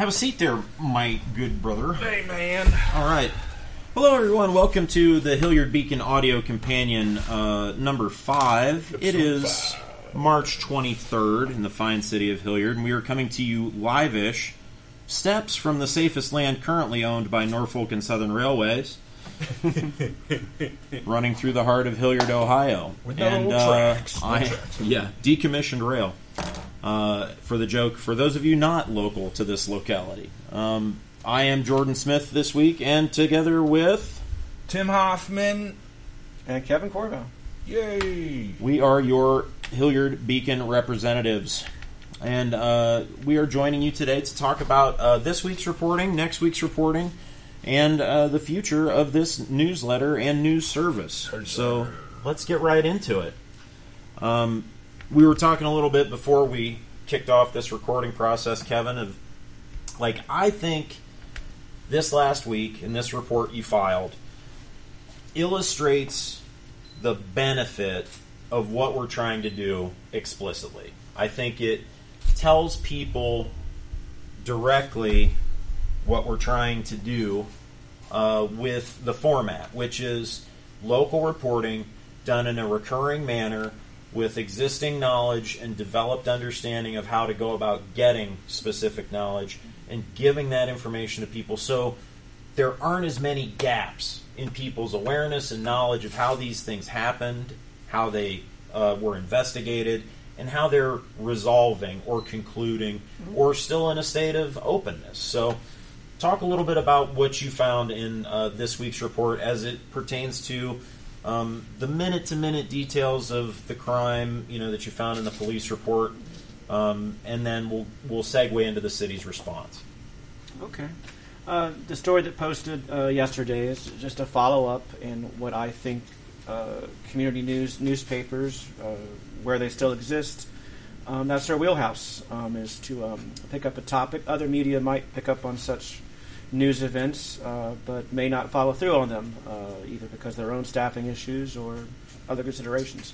Have a seat there, my good brother. Hey, man. All right. Hello, everyone. Welcome to the Hilliard Beacon Audio Companion uh, number five. it is March 23rd in the fine city of Hilliard, and we are coming to you live ish, steps from the safest land currently owned by Norfolk and Southern Railways. running through the heart of Hilliard, Ohio. With no and uh, tracks. No I, tracks. yeah, decommissioned rail. Uh, for the joke, for those of you not local to this locality, um, I am Jordan Smith this week, and together with Tim Hoffman. And Kevin Corvo. Yay. we are your Hilliard Beacon representatives. And uh, we are joining you today to talk about uh, this week's reporting, next week's reporting, and uh, the future of this newsletter and news service. So let's get right into it. Um, we were talking a little bit before we kicked off this recording process, Kevin, of like, I think this last week in this report you filed illustrates the benefit of what we're trying to do explicitly. I think it tells people directly what we're trying to do uh, with the format, which is local reporting done in a recurring manner with existing knowledge and developed understanding of how to go about getting specific knowledge and giving that information to people so there aren't as many gaps in people's awareness and knowledge of how these things happened, how they uh, were investigated, and how they're resolving or concluding or still in a state of openness. So, talk a little bit about what you found in uh, this week's report as it pertains to um, the minute to minute details of the crime, you know, that you found in the police report, um, and then we'll we'll segue into the city's response. Okay. Uh, the story that posted uh, yesterday is just a follow up in what I think uh, community news newspapers, uh, where they still exist, um, that's their wheelhouse, um, is to um, pick up a topic. Other media might pick up on such news events, uh, but may not follow through on them, uh, either because of their own staffing issues or other considerations.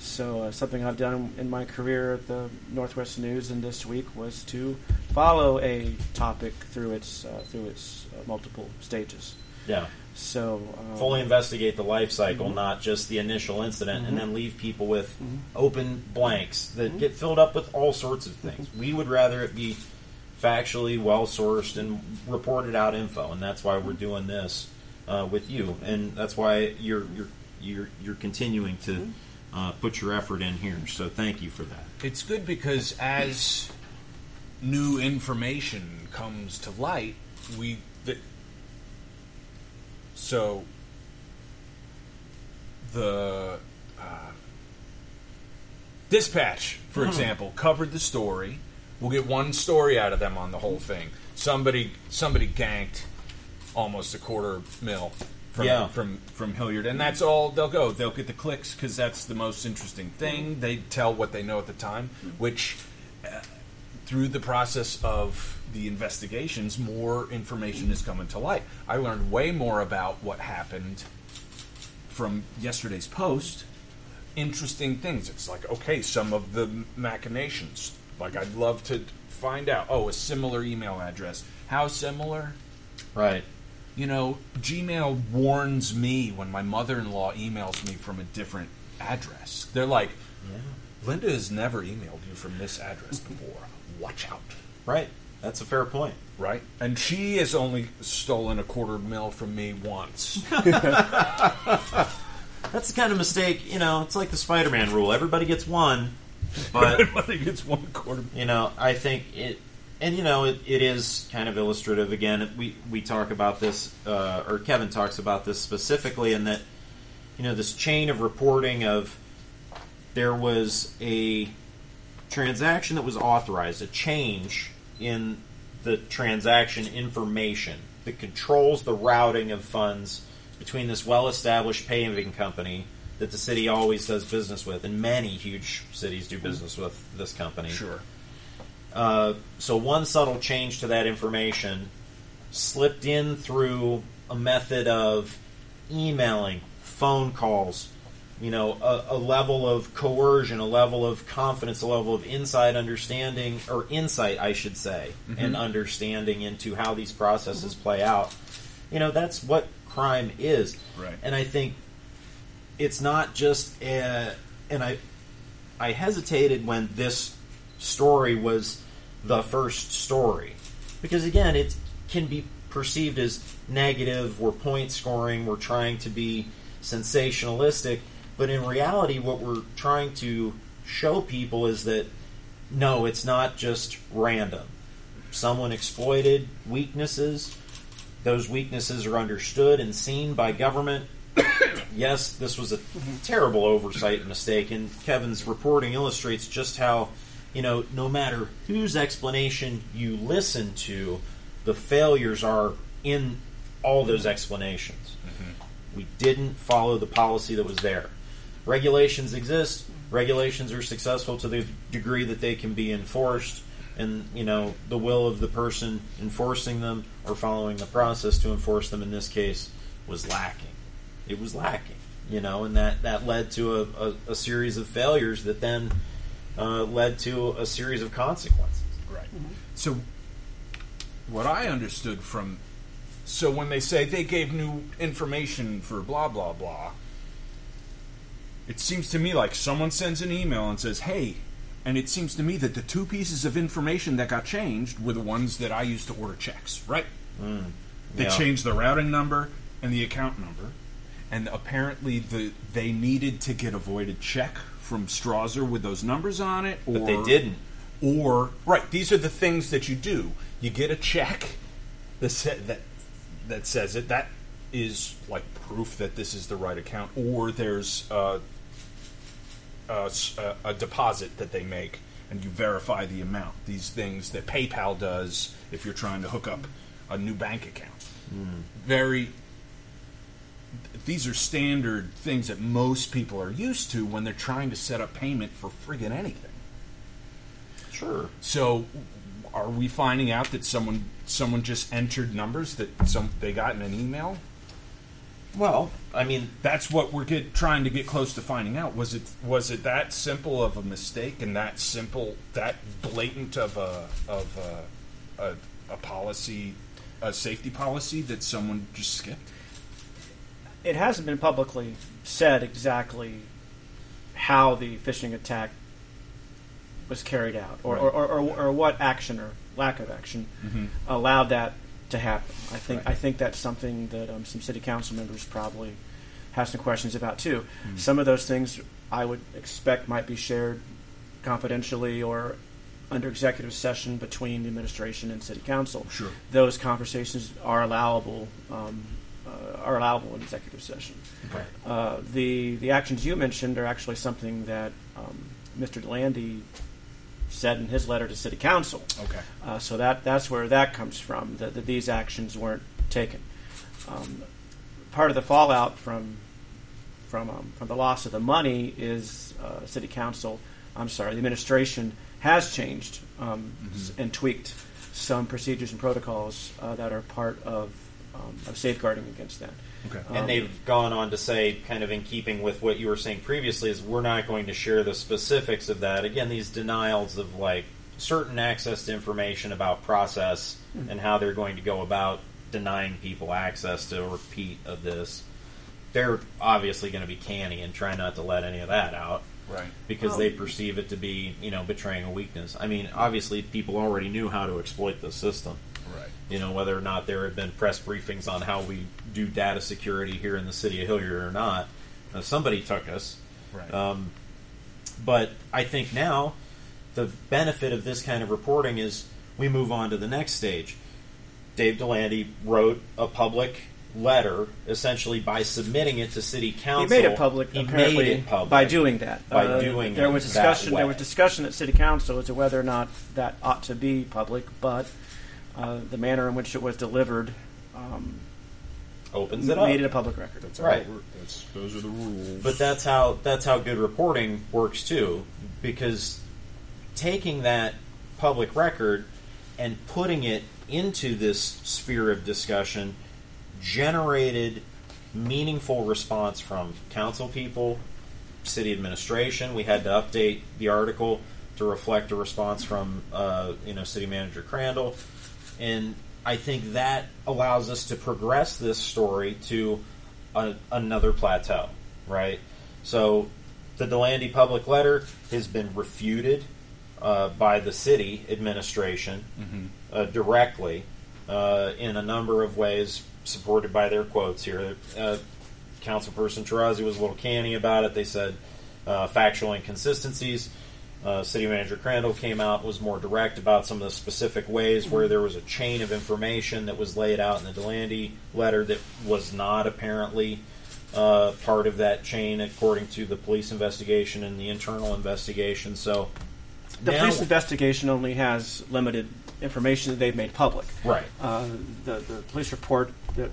So, uh, something I've done in my career at the Northwest News and this week was to follow a topic through its uh, through its uh, multiple stages. Yeah. So, um, fully investigate the life cycle, Mhm. not just the initial incident, and Mhm. then leave people with Mhm. open blanks that Mhm. get filled up with all sorts of things. We would rather it be factually well sourced and reported out info, and that's why we're doing this uh, with you, and that's why you're you're you're, you're continuing to uh, put your effort in here. So thank you for that. It's good because as new information comes to light, we. The, so. The. Uh, dispatch, for example, covered the story. We'll get one story out of them on the whole thing. Somebody somebody ganked almost a quarter mil from Yeah. from from Hilliard, and that's all they'll go. They'll get the clicks because that's the most interesting thing. They tell what they know at the time, which uh, through the process of the investigations, more information is coming to light. I learned way more about what happened from yesterday's post. Interesting things. It's like okay, some of the machinations. Like I'd love to find out. Oh, a similar email address. How similar? Right. You know, Gmail warns me when my mother in law emails me from a different address. They're like, Linda has never emailed you from this address before. Watch out. Right. That's a fair point. Right? And she has only stolen a quarter mil from me once. That's the kind of mistake. You know, it's like the Spider-Man rule. Everybody gets one, but Everybody gets one quarter. you know, I think it, and you know, it, it is kind of illustrative. Again, we we talk about this, uh, or Kevin talks about this specifically, in that you know this chain of reporting of there was a transaction that was authorized, a change in the transaction information that controls the routing of funds between this well-established paving company that the city always does business with, and many huge cities do business with this company. Sure. Uh, so one subtle change to that information slipped in through a method of emailing, phone calls, you know, a, a level of coercion, a level of confidence, a level of inside understanding, or insight, I should say, and understanding into how these processes play out. You know, that's what crime is. Right. And I think it's not just, uh, and I, I hesitated when this story was the first story because again, it can be perceived as negative. We're point scoring. We're trying to be sensationalistic, but in reality, what we're trying to show people is that no, it's not just random. Someone exploited weaknesses. Those weaknesses are understood and seen by government. Yes, this was a terrible oversight and mistake, and Kevin's reporting illustrates just how, you know, no matter whose explanation you listen to, the failures are in all those explanations. Mm-hmm. We didn't follow the policy that was there. Regulations exist. Regulations are successful to the degree that they can be enforced, and you know the will of the person enforcing them or following the process to enforce them in this case was lacking. It was lacking, you know, and that that led to a, a, a series of failures that then uh, led to a series of consequences. Right. So, what I understood from, so when they say they gave new information for blah blah blah, it seems to me like someone sends an email and says, "Hey," and it seems to me that the two pieces of information that got changed were the ones that I used to order checks. Right. They yeah. changed the routing number and the account number, and apparently the they needed to get a voided check from Strawser with those numbers on it, or But they didn't. or right these are the things that you do. You get a check that sa- that that says it. That is like proof that this is the right account. Or there's uh, a, s- a- a deposit that they make and you verify the amount. These things that PayPal does if you're trying to hook up a new bank account. Hmm. Very these are standard things that most people are used to when they're trying to set up payment for friggin' anything Sure. so, are we finding out that someone someone just entered numbers that some they got in an email? Well, I mean, That's what we're get, trying to get close to finding out. Was it was it that simple of a mistake and that simple that blatant of a of a, a, a policy a safety policy that someone just skipped? It hasn't been publicly said exactly how the phishing attack was carried out, or, Right. or, or, or, or what action or lack of action allowed that to happen. I think Right. I think that's something that um, some city council members probably have some questions about too. Hmm. Some of those things I would expect might be shared confidentially or under executive session between the administration and city council. Sure. Those conversations are allowable. Um, are allowable in executive session. Okay. Uh, the the actions you mentioned are actually something that um, Mr. Delandy said in his letter to City Council. Okay. Uh, so that that's where that comes from. That, that these actions weren't taken. Um, part of the fallout from from um, from the loss of the money is uh, City Council. I'm sorry, the administration has changed um, s- and tweaked some procedures and protocols uh, that are part of, um, of safeguarding against that. Okay. Um, And they've gone on to say, kind of in keeping with what you were saying previously, is we're not going to share the specifics of that. Again, these denials of like certain access to information about process and how they're going to go about denying people access to a repeat of this. They're obviously going to be canny and try not to let any of that out Right. because Well- they perceive it to be, you know, betraying a weakness. I mean, obviously, people already knew how to exploit the system Right. you know whether or not there have been press briefings on how we do data security here in the city of Hilliard or not. Uh, somebody took us, Right. um, but I think now the benefit of this kind of reporting is we move on to the next stage. Dave Delandy wrote a public letter, essentially by submitting it to City Council. He made it public. He apparently, made it public by doing that. By Uh, doing there it was that discussion. There was discussion at City Council as to whether or not that ought to be public, but uh, the manner in which it was delivered um, opens it up. made it a public record. That's Right. It work- that's those are the rules. But that's how that's how good reporting works too, because taking that public record and putting it into this sphere of discussion generated meaningful response from council people, city administration. We had to update the article to reflect a response from uh, you know City Manager Crandall, and I think that allows us to progress this story to a, another plateau, right? So the Delandy public letter has been refuted uh, by the city administration uh, directly uh, in a number of ways, supported by their quotes here. Uh, Councilperson Tarazi was a little canny about it. They said uh, factual inconsistencies. Uh, City Manager Crandall came out was more direct about some of the specific ways where there was a chain of information that was laid out in the Delandy letter that was not apparently uh, part of that chain, according to the police investigation and the internal investigation. So, The now- police investigation only has limited information that they've made public. right? Uh, the, the police report that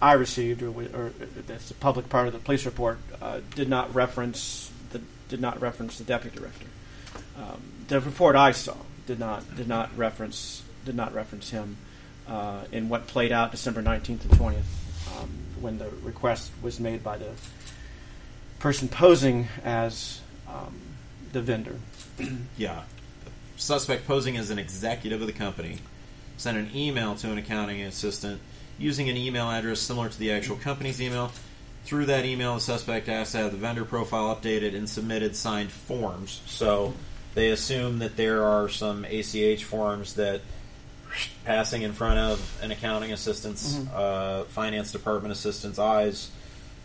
I received, or, or that's the public part of the police report, uh, did not reference the did not reference the deputy director. Um, the report I saw did not did not reference did not reference him uh, in what played out December nineteenth and twentieth, um, when the request was made by the person posing as um, the vendor. Yeah. Suspect posing as an executive of the company sent an email to an accounting assistant using an email address similar to the actual company's email. Through that email, the suspect asked to have the vendor profile updated and submitted signed forms. So they assume that there are some ACH forms that passing in front of an accounting assistant's, uh, finance department assistant's eyes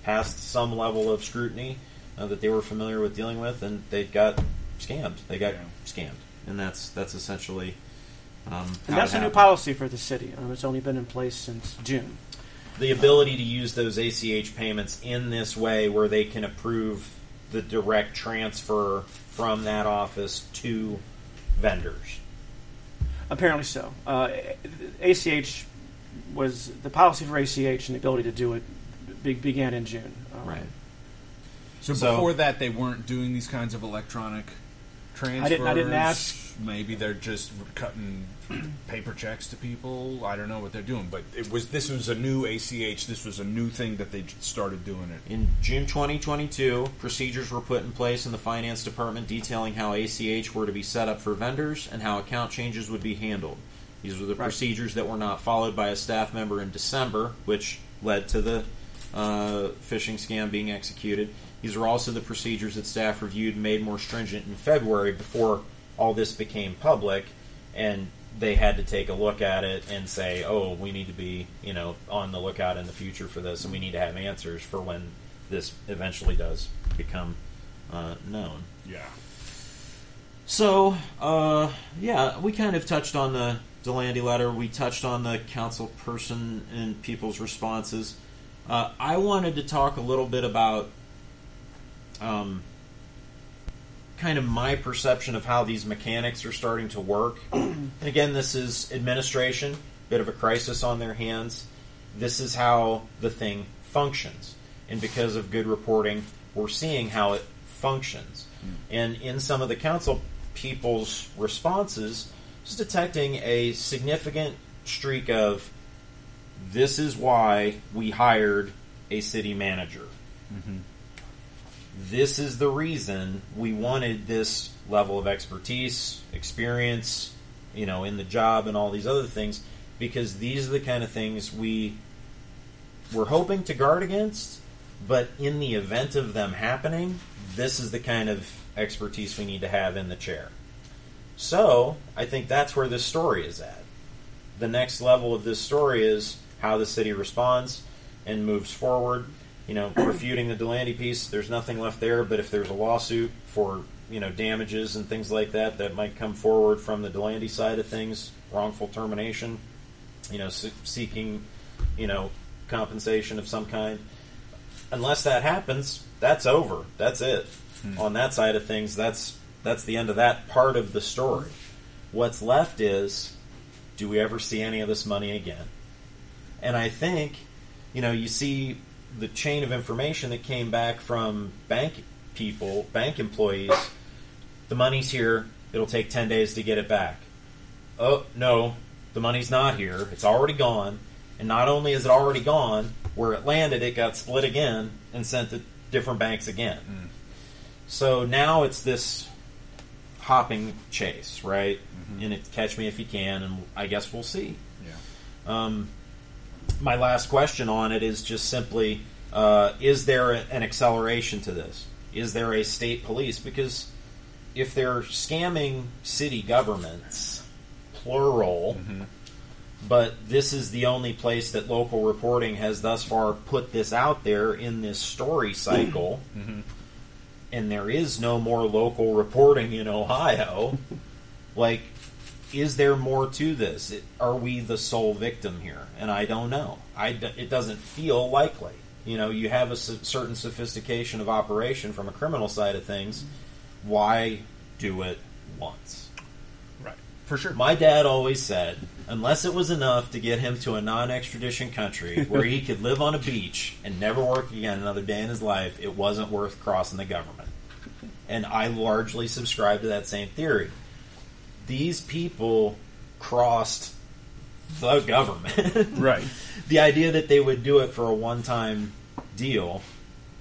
passed some level of scrutiny uh, that they were familiar with dealing with, and they got scammed. They got Yeah. scammed, and that's that's essentially. Um, And that's it a new policy for the city. Um, it's only been in place since June. The ability to use those ACH payments in this way, where they can approve the direct transfer from that office to vendors. Apparently so. Uh, ACH was the policy for ACH and the ability to do it be, began in June. Um, Right. So, So- before that, they weren't doing these kinds of electronic transfers. I didn't- I didn't ask. Maybe they're just cutting paper checks to people. I don't know what they're doing, but it was this was a new ACH. This was a new thing that they started doing it. In June 2022, procedures were put in place in the finance department detailing how ACH were to be set up for vendors and how account changes would be handled. These were the Right. procedures that were not followed by a staff member in December, which led to the uh, phishing scam being executed. These were also the procedures that staff reviewed and made more stringent in February before all this became public, and they had to take a look at it and say, "Oh, we need to be, you know, on the lookout in the future for this, and we need to have answers for when this eventually does become uh, known." Yeah. So, uh, yeah, we kind of touched on the Delandy letter. We touched on the council person and people's responses. Uh, I wanted to talk a little bit about um, kind of my perception of how these mechanics are starting to work. and again, this is administration, bit of a crisis on their hands. This is how the thing functions. And because of good reporting, we're seeing how it functions. And in some of the council people's responses, just detecting a significant streak of this is why we hired a city manager. This is the reason we wanted this level of expertise, experience, you know, in the job and all these other things, because these are the kind of things we were hoping to guard against, but in the event of them happening, this is the kind of expertise we need to have in the chair. So, I think that's where this story is at. The next level of this story is how the city responds and moves forward. You know, refuting the Delandy piece, there's nothing left there, but if there's a lawsuit for, you know, damages and things like that that might come forward from the Delandy side of things, wrongful termination, you know, se- seeking, you know, compensation of some kind, unless that happens, that's over. That's it. Hmm. On that side of things, that's that's the end of that part of the story. What's left is, do we ever see any of this money again? And I think, you know, you see the chain of information that came back from bank people, bank employees. The money's here. It'll take 10 days to get it back. Oh, no, the money's not here. It's already gone. And not only is it already gone, where it landed, it got split again and sent to different banks again. So now it's this hopping chase, right? Mm-hmm. And it's catch me if you can, and I guess we'll see. Yeah. Um, my last question on it is just simply: uh, Is there a- an acceleration to this? Is there a state police? Because if they're scamming city governments, plural, but this is the only place that local reporting has thus far put this out there in this story cycle, and there is no more local reporting in Ohio. like, is there more to this? It, are we the sole victim here? And I don't know. I it doesn't feel likely. You know, you have a s- certain sophistication of operation from a criminal side of things. Why do it once? Right. For sure. My dad always said, unless it was enough to get him to a non extradition country where he could live on a beach and never work again another day in his life, it wasn't worth crossing the government. And I largely subscribe to that same theory. These people crossed the government. right. the idea that they would do it for a one time deal,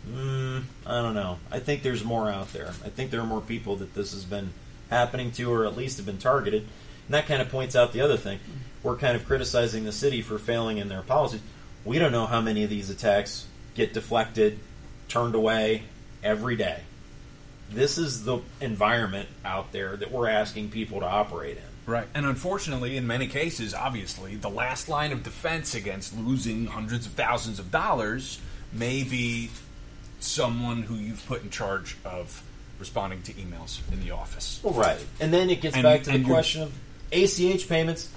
mm, I don't know. I think there's more out there. I think there are more people that this has been happening to, or at least have been targeted. And that kind of points out the other thing. We're kind of criticizing the city for failing in their policies. We don't know how many of these attacks get deflected, turned away every day. This is the environment out there that we're asking people to operate in. Right. And unfortunately, in many cases, obviously, the last line of defense against losing hundreds of thousands of dollars may be someone who you've put in charge of responding to emails in the office. Well, right. And then it gets And- back to the question of ACH payments.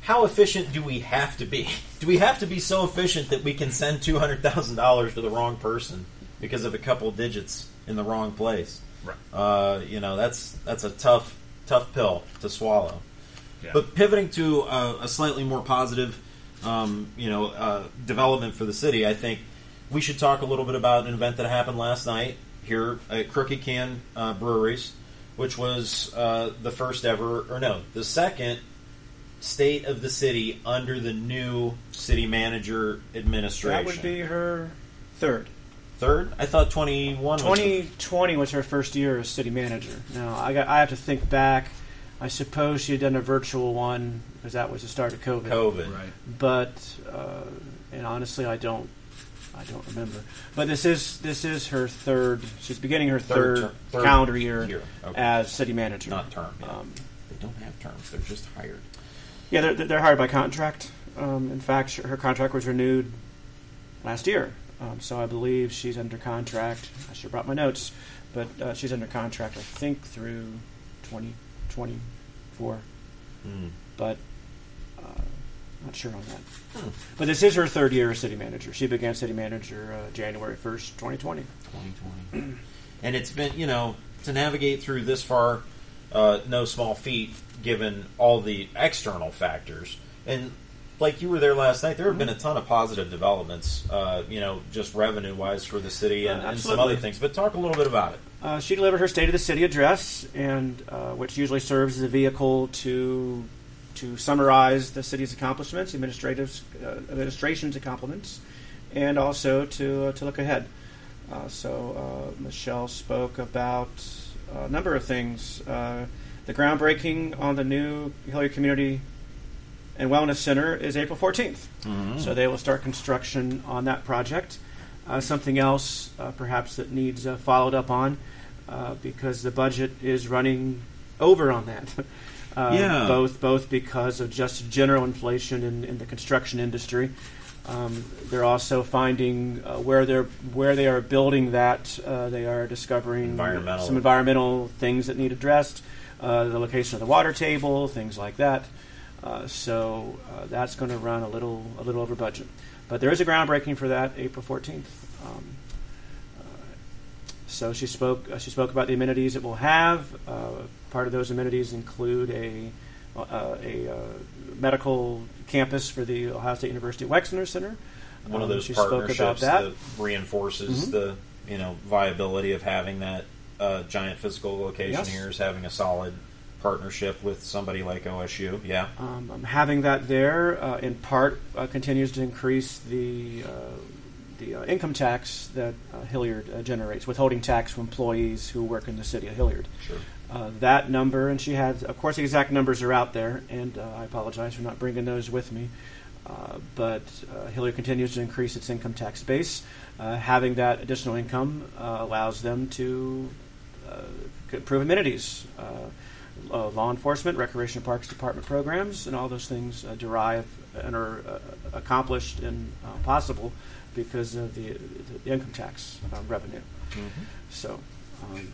How efficient do we have to be? Do we have to be so efficient that we can send two hundred thousand dollars to the wrong person because of a couple digits in the wrong place? Right. Uh, you know, that's that's a tough tough pill to swallow. Yeah. But pivoting to a, a slightly more positive, um, you know, uh, development for the city, I think we should talk a little bit about an event that happened last night here at Crooked Can uh, Breweries, which was uh, the first ever, or no, the second state of the city under the new city manager administration. That would be her third. Third. I thought twenty one. 2020 was her first year as city manager. Now I got I have to think back. I suppose she had done a virtual one because that was the start of COVID. COVID. Right. But uh, and honestly, I don't I don't remember. But this is this is her third. She's beginning her Third third, ter- third calendar year, year, okay. as city manager. Not term. Yeah. Um, they don't have terms. They're just hired. yeah, they're, they're hired by contract. Um, in fact, her contract was renewed last year. Um, so I believe she's under contract. I should have brought my notes, but uh, she's under contract, I think, through 2024. Hmm. But uh, not sure on that. Hmm. But this is her third year as city manager. She began city manager uh, January 1st, 2020. 2020. and it's been, you know, to navigate through this far, uh, no small feat given all the external factors. And like you were there last night, there have been a ton of positive developments, uh, you know, just revenue wise for the city and, Uh, and some other things. But talk a little bit about it. Uh, she delivered her State of the City address, and uh, which usually serves as a vehicle to to summarize the city's accomplishments, administrative uh, administration's accomplishments, and also to uh, to look ahead. Uh, so uh, Michelle spoke about a number of things. Uh, the groundbreaking on the new Hilliard Community and Wellness Center is April 14th. So they will start construction on that project. Uh, something else, uh, perhaps, that needs uh, followed up on uh, because the budget is running over on that. uh, Yeah. Both, both because of just general inflation in, in the construction industry. Um, they're also finding uh, where they're where they are building that. Uh, they are discovering Environmental. some environmental things that need addressed. Uh, the location of the water table, things like that. Uh, so uh, that's going to run a little a little over budget. But there is a groundbreaking for that April 14th. Um, uh, so she spoke. Uh, she spoke about the amenities it will have. Uh, part of those amenities include a uh, a uh, medical campus for the Ohio State University Wexner Center. One of Um, those she spoke about that. that. reinforces Mhm. the you know viability of having that uh, giant physical location Yes. here is having a solid partnership with somebody like OSU. Yeah. Um, having that there, uh, in part, uh, continues to increase the uh, the uh, income tax that uh, Hilliard uh, generates, withholding tax from employees who work in the city of Hilliard. Sure. Uh, that number, and she had, of course, the exact numbers are out there, and uh, I apologize for not bringing those with me. Uh, but uh, Hilliard continues to increase its income tax base. Uh, having that additional income uh, allows them to uh, improve amenities, uh, uh, law enforcement, recreation parks department programs, and all those things uh, derive and are uh, accomplished and uh, possible because of the, the income tax uh, revenue. So. Um,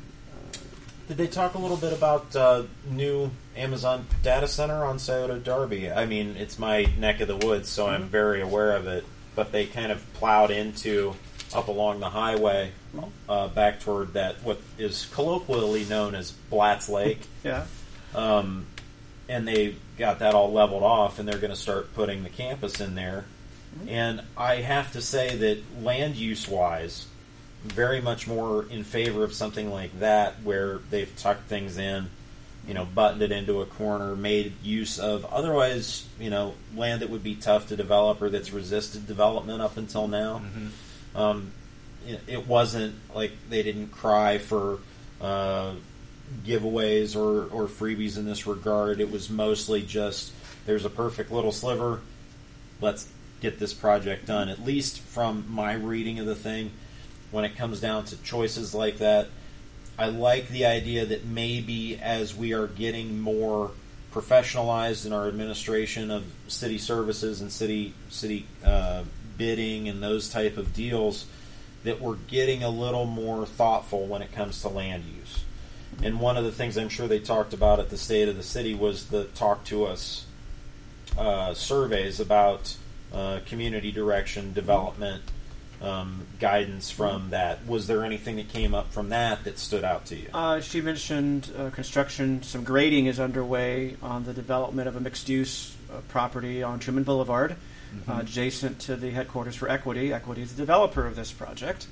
Did they talk a little bit about uh, new Amazon data center on Scioto Darby? I mean, it's my neck of the woods, so I'm very aware of it. But they kind of plowed into up along the highway, uh, back toward that what is colloquially known as Blatt's Lake, yeah. um, and they got that all leveled off, and they're going to start putting the campus in there. And I have to say that land use wise, very much more in favor of something like that where they've tucked things in, you know, buttoned it into a corner, made use of otherwise, you know, land that would be tough to develop or that's resisted development up until now. Um, it, it wasn't like they didn't cry for uh, giveaways or, or freebies in this regard. It was mostly just there's a perfect little sliver. Let's get this project done. At least from my reading of the thing, when it comes down to choices like that, I like the idea that maybe as we are getting more professionalized in our administration of city services and city city uh, bidding and those type of deals, that we're getting a little more thoughtful when it comes to land use. And one of the things I'm sure they talked about at the state of the city was the talk to us uh, surveys about uh, community direction, development, um, guidance from that. Was there anything that came up from that that stood out to you? Uh, she mentioned uh, construction. Some grading is underway on the development of a mixed-use uh, property on Trueman Boulevard, uh, adjacent to the headquarters for Equity. Equity is the developer of this project.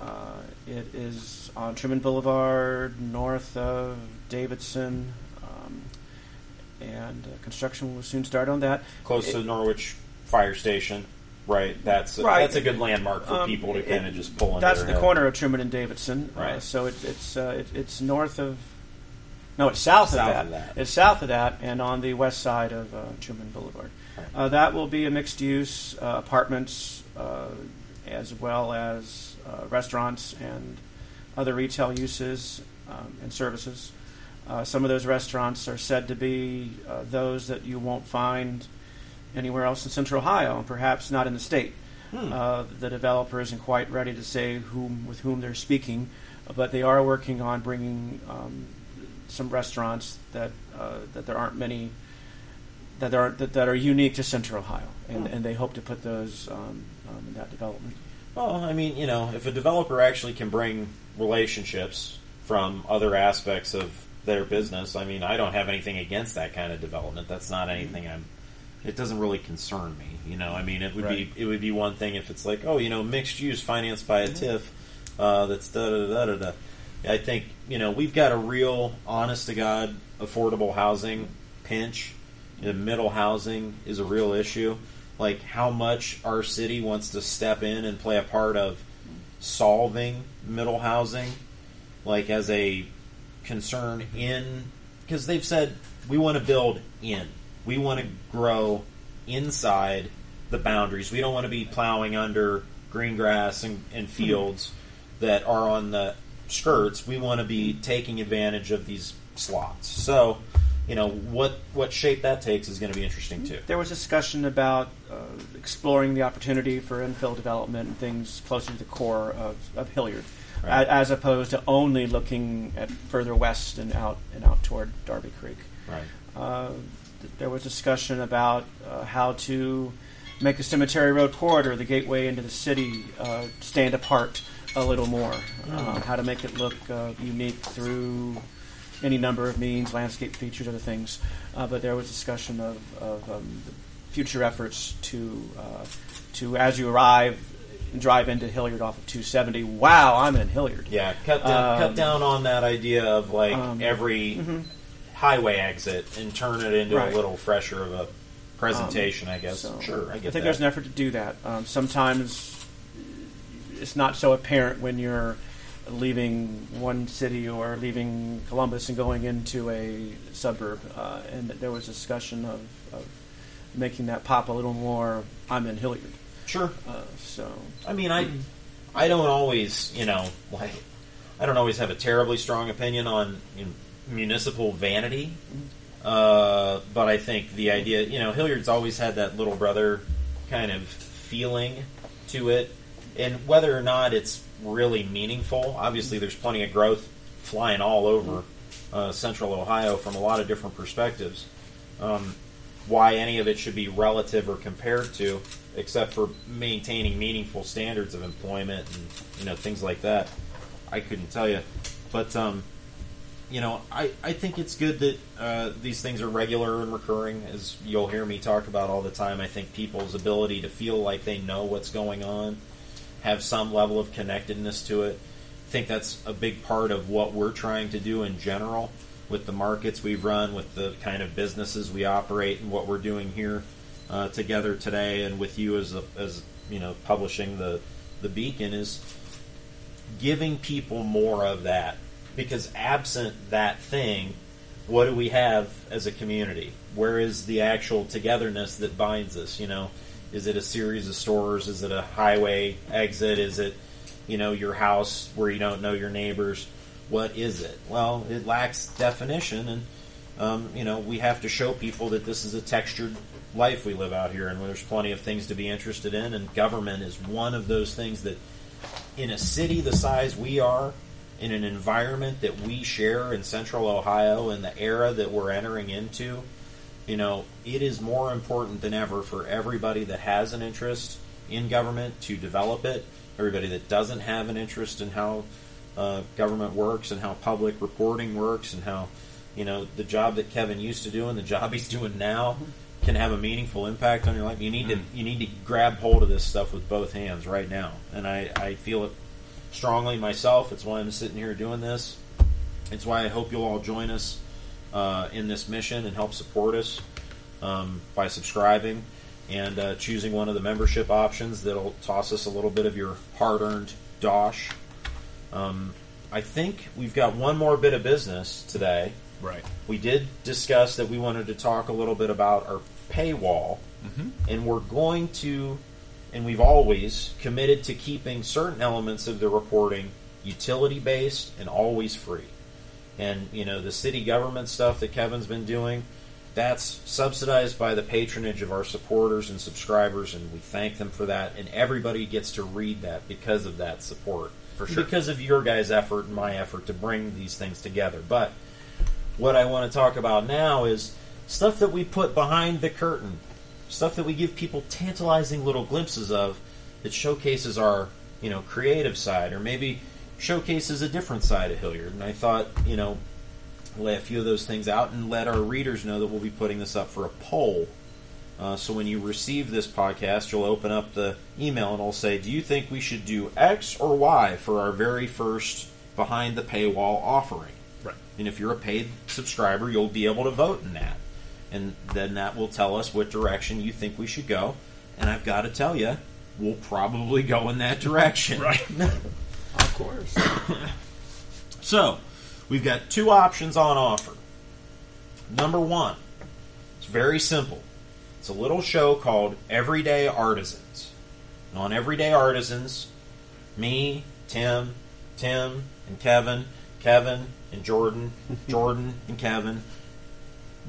Uh, it is on Trueman Boulevard, north of Davidson, um, and uh, construction will soon start on that. Close to It- Norwich Fire Station, right? That's a, Right. that's a good landmark for Um, people to kind of just pull into. That's the head. corner of Trueman and Davidson. Uh, Right. so it, it's uh, it, it's north of. No, it's south, South of, that. of that. It's south of that, and on the west side of uh, Trueman Boulevard. Uh, that will be a mixed-use uh, apartments, uh, as well as uh, restaurants and other retail uses um, and services. Uh, some of those restaurants are said to be uh, those that you won't find anywhere else in Central Ohio, and perhaps not in the state. Hmm. Uh, the developer isn't quite ready to say whom with whom they're speaking, but they are working on bringing um, some restaurants that uh, that there aren't many that are that, that are unique to Central Ohio, and, and they hope to put those um, um, in that development. Well, I mean, you know, if a developer actually can bring relationships from other aspects of their business, I mean, I don't have anything against that kind of development. That's not anything I'm. It doesn't really concern me, you know. I mean, it would Right. be it would be one thing if it's like, oh, you know, mixed use financed by a TIF, uh, that's da da da da da. I think you know we've got a real, honest to god, affordable housing pinch. The middle housing is a real issue. Like how much our city wants to step in and play a part of solving middle housing, like as a concern in because they've said we want to build in, we want to grow inside the boundaries. We don't want to be plowing under green grass and, and hmm. fields that are on the skirts. We want to be taking advantage of these slots. So, you know what what shape that takes is going to be interesting too. There was discussion about uh, exploring the opportunity for infill development and things closer to the core of, of Hilliard, Right. a- as opposed to only looking at further west and out and out toward Darby Creek. Right. Uh, th- there was discussion about uh, how to make the Cemetery Road corridor, the gateway into the city, uh, stand apart a little more. Uh, how to make it look uh, unique through any number of means, landscape features, other things. Uh, but there was discussion of, of um, future efforts to uh, to as you arrive. Drive into Hilliard off of 270. Wow, I'm in Hilliard. Yeah, cut down, Um, cut down on that idea of like um, every highway exit and turn it into Right. a little fresher of a presentation. I guess. So, sure, I get think that. there's an effort to do that. Um, sometimes it's not so apparent when you're leaving one city or leaving Columbus and going into a suburb. Uh, and there was discussion of, of making that pop a little more. I'm in Hilliard. Sure. Uh, so I mean, I I don't always, you know, like I don't always have a terribly strong opinion on you know, municipal vanity, uh, but I think the idea, you know, Hilliard's always had that little brother kind of feeling to it, and whether or not it's really meaningful, obviously there's plenty of growth flying all over uh, Central Ohio from a lot of different perspectives. Um, why any of it should be relative or compared to, except for maintaining meaningful standards of employment and you know things like that. I couldn't tell you, but um, you know, I, I think it's good that uh, these things are regular and recurring, as you'll hear me talk about all the time. I think people's ability to feel like they know what's going on, have some level of connectedness to it. I think that's a big part of what we're trying to do in general with the markets we run, with the kind of businesses we operate, and what we're doing here uh, together today, and with you as a, as you know publishing the the beacon is giving people more of that. Because absent that thing what do we have as a community? Where is the actual togetherness that binds us you know is it a series of stores? Is it a highway exit? Is it you know your house where you don't know your neighbors? What is it? Well it lacks definition and um, you know we have to show people that this is a textured life we live out here and there's plenty of things to be interested in and government is one of those things that in a city the size we are, in an environment that we share in central Ohio, in the era that we're entering into, you know, it is more important than ever for everybody that has an interest in government to develop it, everybody that doesn't have an interest in how uh, government works and how public reporting works and how, you know, the job that Kevin used to do and the job he's doing now can have a meaningful impact on your life. You need to you need to grab hold of this stuff with both hands right now, and I, I feel it strongly myself. It's why I'm sitting here doing this. It's why I hope you'll all join us uh, in this mission and help support us um, by subscribing and uh, choosing one of the membership options that'll toss us a little bit of your hard-earned dosh. Um, I think we've got one more bit of business today. Right. We did discuss that we wanted to talk a little bit about our paywall, and we're going to, and we've always committed to keeping certain elements of the reporting utility based and always free. And you know the city government stuff that Kevin's been doing, that's subsidized by the patronage of our supporters and subscribers, and we thank them for that. And everybody gets to read that because of that support, For sure. because of your guys' effort and my effort to bring these things together. But what I want to talk about now is stuff that we put behind the curtain, stuff that we give people tantalizing little glimpses of that showcases our, you know, creative side or maybe showcases a different side of Hilliard. And I thought, you know, lay a few of those things out and let our readers know that we'll be putting this up for a poll. Uh, so when you receive this podcast, you'll open up the email and it'll say, "Do you think we should do X or Y for our very first behind the paywall offering?" Right. And if you're a paid subscriber, you'll be able to vote in that. And then that will tell us what direction you think we should go. And I've got to tell you, we'll probably go in that direction. Right. of course, So, we've got two options on offer. Number one, it's very simple. It's a little show called Everyday Artisans. And on Everyday Artisans, me, Tim, Tim, and Kevin, Kevin and Jordan, Jordan and Kevin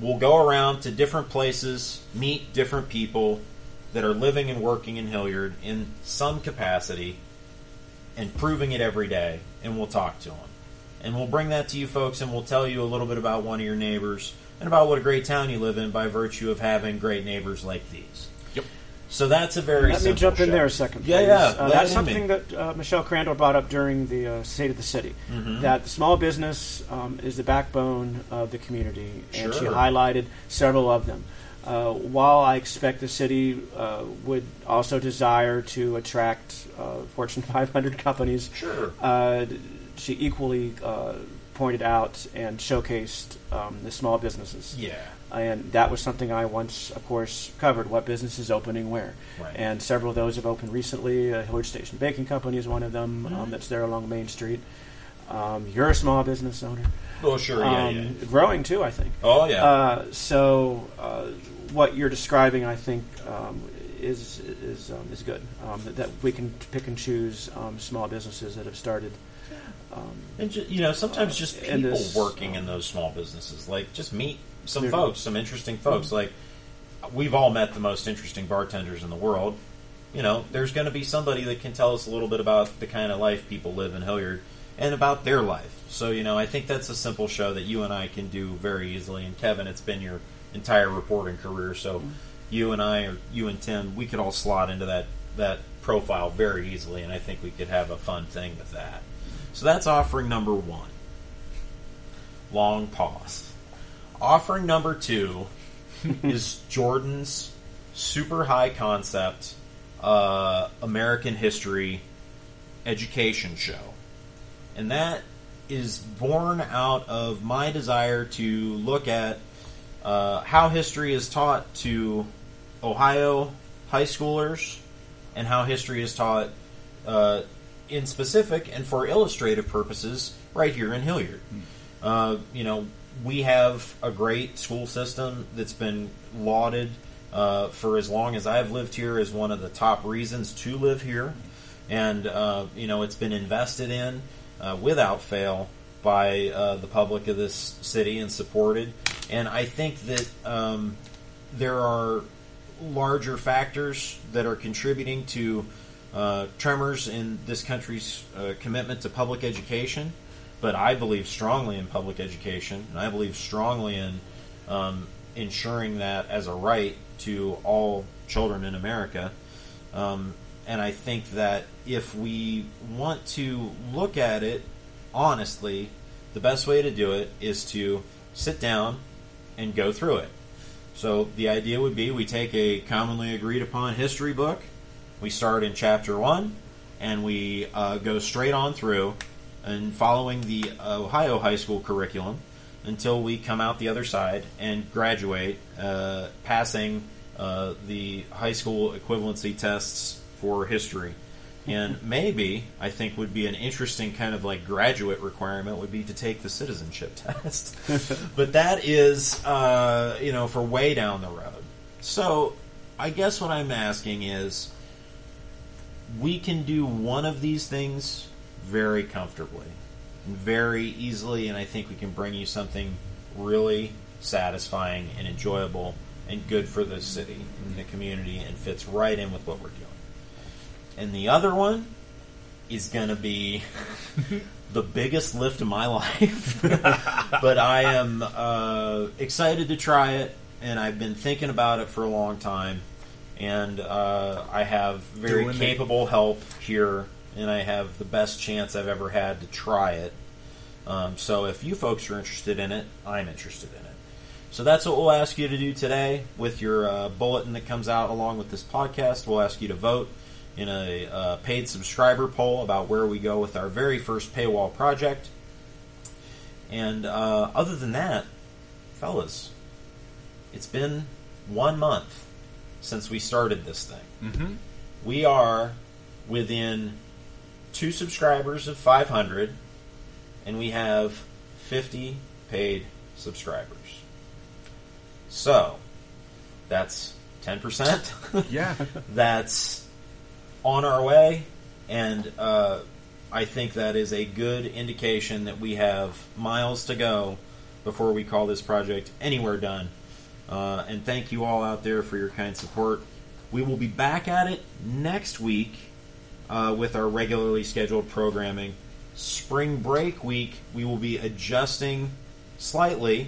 we'll go around to different places, meet different people that are living and working in Hilliard in some capacity, and proving it every day, and we'll talk to them. And we'll bring that to you folks, and we'll tell you a little bit about one of your neighbors and about what a great town you live in by virtue of having great neighbors like these. Yep. So that's a very let me simple jump in there a second. Yeah, please. yeah. Uh, that's it in me. something that uh, Michelle Crandall brought up during the uh, State of the City. Mhm. That small business um, is the backbone of the community, and she highlighted several of them. Uh, while I expect the city uh, would also desire to attract uh, Fortune 500 companies, Sure. uh, she equally uh, pointed out and showcased um, the small businesses. Yeah. And that was something I once, of course, covered. What business is opening where? Right. And several of those have opened recently. Uh, Hilliard Station Baking Company is one of them. Mhm. Um, that's there along Main Street. Um, you're a small business owner. Oh, sure. Yeah, Um, yeah. Growing too, I think. Oh, yeah. Uh, so uh, what you're describing, I think, um, is is um, is good. Um, that, that we can pick and choose um, small businesses that have started. Um, And ju- you know, sometimes just people this, working in those small businesses, like just meet some folks, some interesting folks. Like we've all met the most interesting bartenders in the world. You know, there's going to be somebody that can tell us a little bit about the kind of life people live in Hilliard and about their life. So you know, I think that's a simple show that you and I can do very easily. And Kevin, it's been your entire reporting career, so you and I, or you and Tim, we could all slot into that that profile very easily, and I think we could have a fun thing with that. So that's offering number one. Long pause. Offering number two is Jordan's super high concept uh, American history education show. And that is born out of my desire to look at uh, how history is taught to Ohio high schoolers and how history is taught uh, in specific and for illustrative purposes right here in Hilliard. Uh, you know, we have a great school system that's been lauded uh, for as long as I've lived here as one of the top reasons to live here. And, uh, you know, it's been invested in uh, without fail by uh, the public of this city and supported. And I think that um, there are larger factors that are contributing to uh, tremors in this country's uh, commitment to public education. But I believe strongly in public education, and I believe strongly in um, ensuring that as a right to all children in America. Um, and I think that if we want to look at it honestly, the best way to do it is to sit down and go through it. So the idea would be we take a commonly agreed upon history book, we start in chapter one, and we uh, go straight on through and following the Ohio high school curriculum until we come out the other side and graduate, uh, passing uh, the high school equivalency tests for history. And maybe I think would be an interesting kind of like graduate requirement would be to take the citizenship test. but that is, uh, you know, for way down the road. So I guess what I'm asking is we can do one of these things very comfortably and very easily, and I think we can bring you something really satisfying and enjoyable and good for the city and the community and fits right in with what we're doing. And the other one is going to be the biggest lift of my life. but I am uh, excited to try it, and I've been thinking about it for a long time. And uh, I have very Doing it. capable help here, and I have the best chance I've ever had to try it. Um, so if you folks are interested in it, I'm interested in it. So that's what we'll ask you to do today with your uh, bulletin that comes out along with this podcast. We'll ask you to vote in a uh, paid subscriber poll about where we go with our very first paywall project. And uh, other than that, fellas, it's been one month since we started this thing. Mm-hmm. We are within two subscribers of 500, and we have 50 paid subscribers. So, that's 10%. Yeah. that's on our way, and uh, I think that is a good indication that we have miles to go before we call this project anywhere done. Uh, and thank you all out there for your kind support. We will be back at it next week uh, with our regularly scheduled programming. Spring break week, we will be adjusting slightly,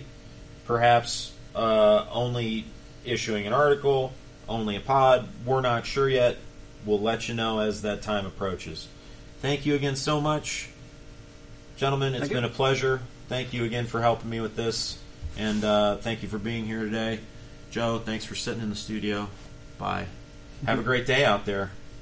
perhaps uh, only issuing an article, only a pod. We're not sure yet. We'll let you know as that time approaches. Thank you again so much, gentlemen. It's Thank you. been a pleasure. Thank you again for helping me with this, and uh, thank you for being here today. Joe, thanks for sitting in the studio. Bye. Have a great day out there.